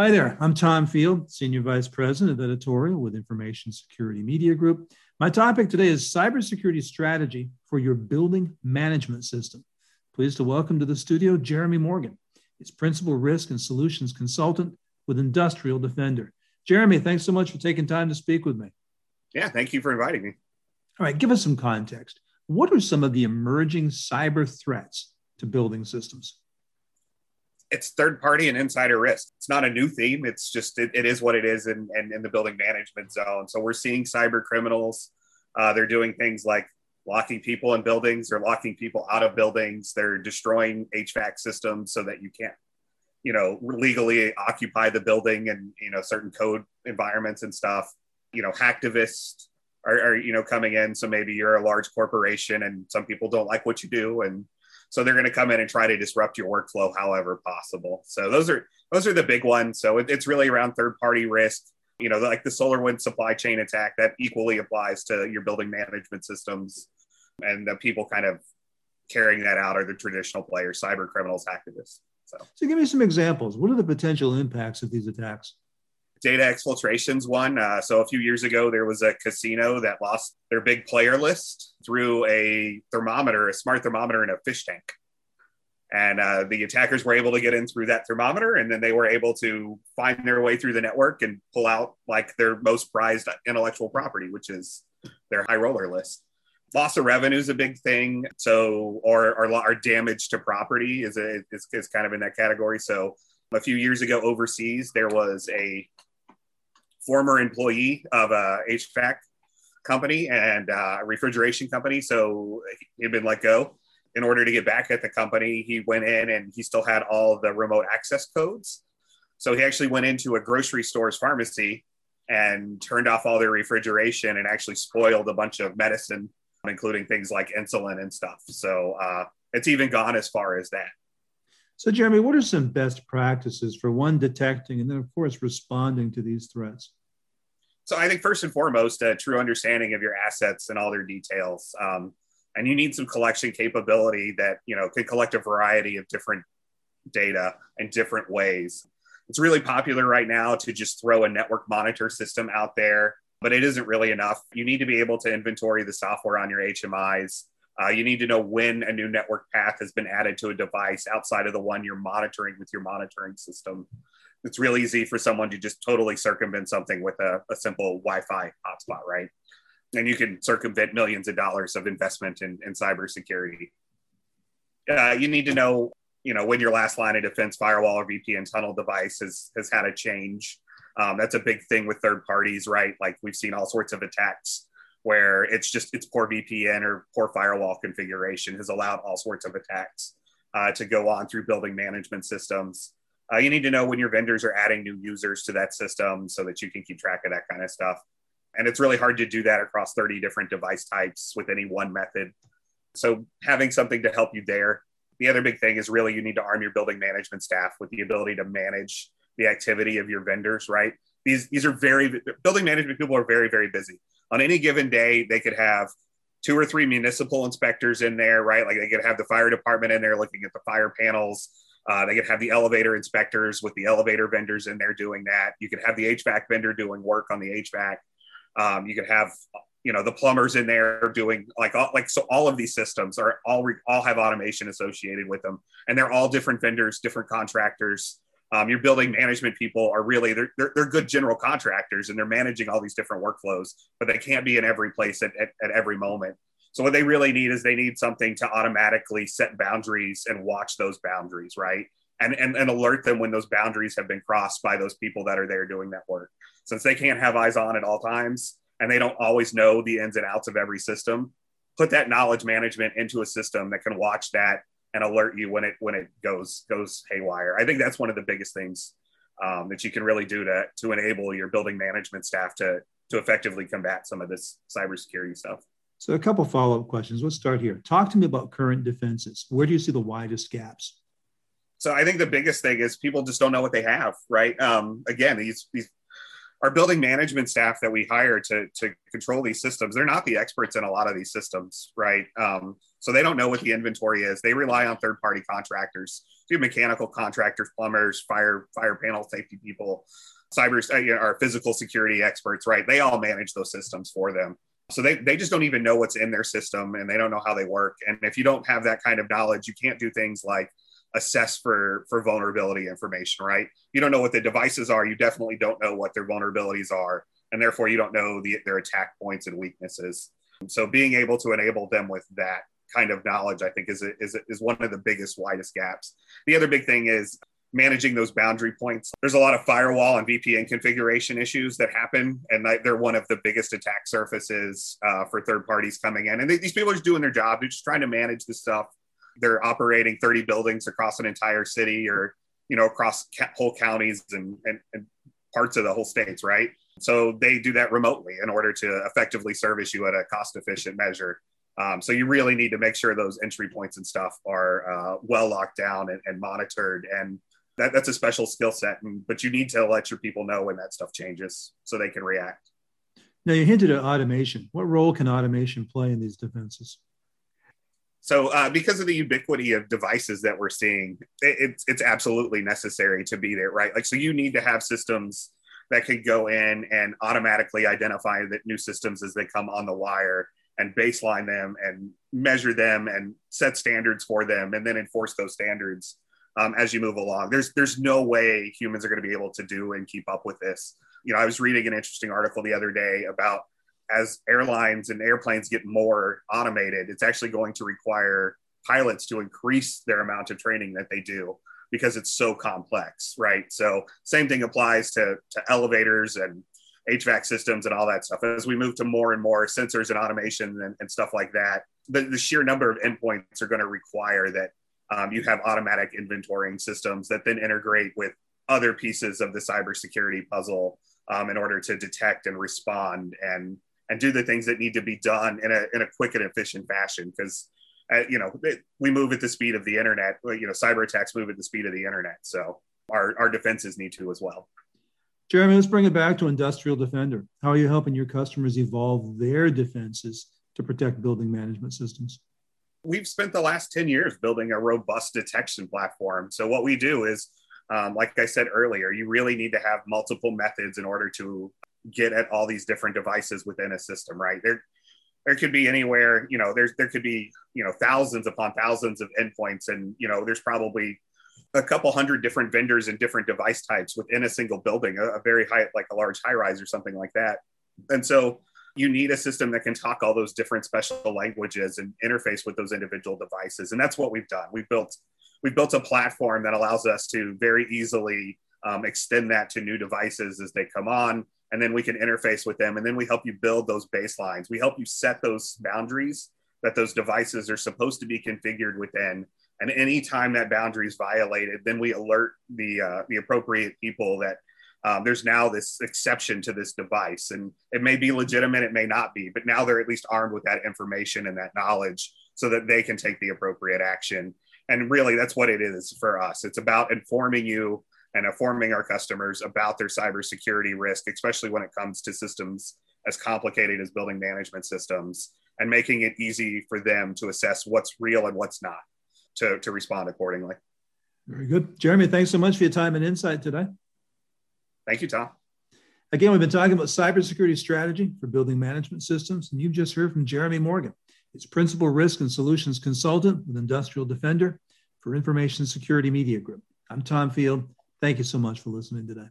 Hi there, I'm Tom Field, Senior Vice President of Editorial with Information Security Media Group. My topic today is cybersecurity strategy for your building management system. Pleased to welcome to the studio Jeremy Morgan. He's Principal Risk and Solutions Consultant with Industrial Defender. Jeremy, thanks so much for taking time to speak with me. Yeah, thank you for inviting me. All right, give us some context. What are some of the emerging cyber threats to building systems? It's third party and insider risk. It's not a new theme. It's just, it, it is what it is in, in, in, the building management zone. So we're seeing cyber criminals. Uh, they're doing things like locking people in buildings, they're locking people out of buildings, they're destroying HVAC systems so that you can't you know legally occupy the building and you know certain code environments and stuff you know hacktivists are, are, you know coming in so maybe you're a large corporation and some people don't like what you do and so they're going to come in and try to disrupt your workflow however possible. So those are those are the big ones. So it, it's really around third party risk you know like the solarwind supply chain attack that equally applies to your building management systems and the people kind of carrying that out are the traditional players cyber criminals hacktivists so. so give me some examples. What are the potential impacts of these attacks data exfiltrations one. Uh, so a few years ago, there was a casino that lost their big player list through a thermometer, a smart thermometer in a fish tank. And uh, the attackers were able to get in through that thermometer, and then they were able to find their way through the network and pull out like their most prized intellectual property, which is their high roller list. Loss of revenue is a big thing. So, or, or damage to property is, a, is, is kind of in that category. So, a few years ago overseas, there was a former employee of a HVAC company and a refrigeration company. So he'd been let go. In order to get back at the company, he went in and he still had all the remote access codes. So he actually went into a grocery store's pharmacy and turned off all their refrigeration and actually spoiled a bunch of medicine, including things like insulin and stuff. So uh, it's even gone as far as that. So, Jeremy, what are some best practices for one detecting and then, of course, responding to these threats? So, I think first and foremost, a true understanding of your assets and all their details. Um, and you need some collection capability that you know can collect a variety of different data in different ways. It's really popular right now to just throw a network monitor system out there, but it isn't really enough. You need to be able to inventory the software on your HMIs uh, you need to know when a new network path has been added to a device outside of the one you're monitoring with your monitoring system. It's real easy for someone to just totally circumvent something with a, a simple Wi Fi hotspot, right? And you can circumvent millions of dollars of investment in, in cybersecurity. Uh, you need to know, you know, when your last line of defense firewall or VPN tunnel device has, has had a change. Um, that's a big thing with third parties, right? Like we've seen all sorts of attacks where it's just it's poor VPN or poor firewall configuration has allowed all sorts of attacks uh, to go on through building management systems. Uh, you need to know when your vendors are adding new users to that system so that you can keep track of that kind of stuff. And it's really hard to do that across 30 different device types with any one method. So having something to help you there. The other big thing is really you need to arm your building management staff with the ability to manage the activity of your vendors, right? These, these are very, building management people are very, very busy on any given day, they could have two or three municipal inspectors in there, right? Like they could have the fire department in there looking at the fire panels. Uh, they could have the elevator inspectors with the elevator vendors in there doing that. You could have the HVAC vendor doing work on the HVAC. Um, you could have, you know, the plumbers in there doing like all, like so. All of these systems are all all have automation associated with them, and they're all different vendors, different contractors. Um, your building management people are really they're, they're, they're, good general contractors and they're managing all these different workflows but they can't be in every place at, at, at every moment. So what they really need is they need something to automatically set boundaries and watch those boundaries right? And, and, and alert them when those boundaries have been crossed by those people that are there doing that work. Since they can't have eyes on at all times and they don't always know the ins and outs of every system put that knowledge management into a system that can watch that and alert you when it when it goes goes haywire. I think that's one of the biggest things um, that you can really do to to enable your building management staff to to effectively combat some of this cybersecurity stuff. So a couple follow up questions. Let's start here. Talk to me about current defenses. Where do you see the widest gaps? So I think the biggest thing is people just don't know what they have. Right. Um, again, these these our building management staff that we hire to to control these systems, they're not the experts in a lot of these systems, right? Um, So they don't know what the inventory is. They rely on third party contractors, do mechanical contractors, plumbers, fire fire panel safety people, cyber uh, you know, or physical security experts, right? They all manage those systems for them. So they, they just don't even know what's in their system and they don't know how they work. And if you don't have that kind of knowledge, you can't do things like assess for for vulnerability information, right? You don't know what the devices are. You definitely don't know what their vulnerabilities are, and therefore you don't know the, their attack points and weaknesses. So being able to enable them with that kind of knowledge, I think, is a, is a, is one of the biggest, widest gaps. The other big thing is managing those boundary points. There's a lot of firewall and VPN configuration issues that happen, and they're one of the biggest attack surfaces uh, for third parties coming in. And these people are just doing their job; they're just trying to manage the stuff. They're operating 30 buildings across an entire city, or you know, across whole counties and, and, and parts of the whole states, right? So they do that remotely in order to effectively service you at a cost efficient measure. Um, so you really need to make sure those entry points and stuff are uh, well locked down and, and monitored and that, that's a special skill set and, but you need to let your people know when that stuff changes so they can react. Now you hinted at automation. What role can automation play in these defenses? So uh, because of the ubiquity of devices that we're seeing it, it's, it's absolutely necessary to be there right? Like so you need to have systems that can go in and automatically identify the new systems as they come on the wire and baseline them and measure them and set standards for them and then enforce those standards um, as you move along. There's there's no way humans are going to be able to do and keep up with this. You know, I was reading an interesting article the other day about as airlines and airplanes get more automated, it's actually going to require pilots to increase their amount of training that they do because it's so complex, right? So same thing applies to to elevators and HVAC systems and all that stuff. As we move to more and more sensors and automation and, and stuff like that, the, the sheer number of endpoints are going to require that um, you have automatic inventorying systems that then integrate with other pieces of the cybersecurity puzzle um, in order to detect and respond and and do the things that need to be done in a in a quick and efficient fashion. Because uh, you know it, we move at the speed of the internet you know cyber attacks move at the speed of the internet. So our our defenses need to as well jeremy let's bring it back to industrial defender how are you helping your customers evolve their defenses to protect building management systems we've spent the last 10 years building a robust detection platform. So what we do is, um, like I said earlier, you really need to have multiple methods in order to get at all these different devices within a system, right? There, there could be anywhere, you know, there's there could be, you know, thousands upon thousands of endpoints, and you know, there's probably a couple hundred different vendors and different device types within a single building, a, a very high, like a large high rise or something like that. And so you need a system that can talk all those different special languages and interface with those individual devices. And that's what we've done. We've built we've built a platform that allows us to very easily um, extend that to new devices as they come on, and then we can interface with them. And then we help you build those baselines. We help you set those boundaries that those devices are supposed to be configured within. And anytime that boundary is violated, then we alert the uh, the appropriate people that um, there's now this exception to this device. And it may be legitimate it may not be but now they're at least armed with that information and that knowledge so that they can take the appropriate action. And really that's what it is for us. It's about informing you and informing our customers about their cybersecurity risk especially when it comes to systems as complicated as building management systems and making it easy for them to assess what's real and what's not to, to respond accordingly very good jeremy thanks so much for your time and insight today Thank you, Tom. Again, we've been talking about cybersecurity strategy for building management systems, and you've just heard from Jeremy Morgan. He's Principal Risk and Solutions Consultant with Industrial Defender for Information Security Media Group. I'm Tom Field. Thank you so much for listening today.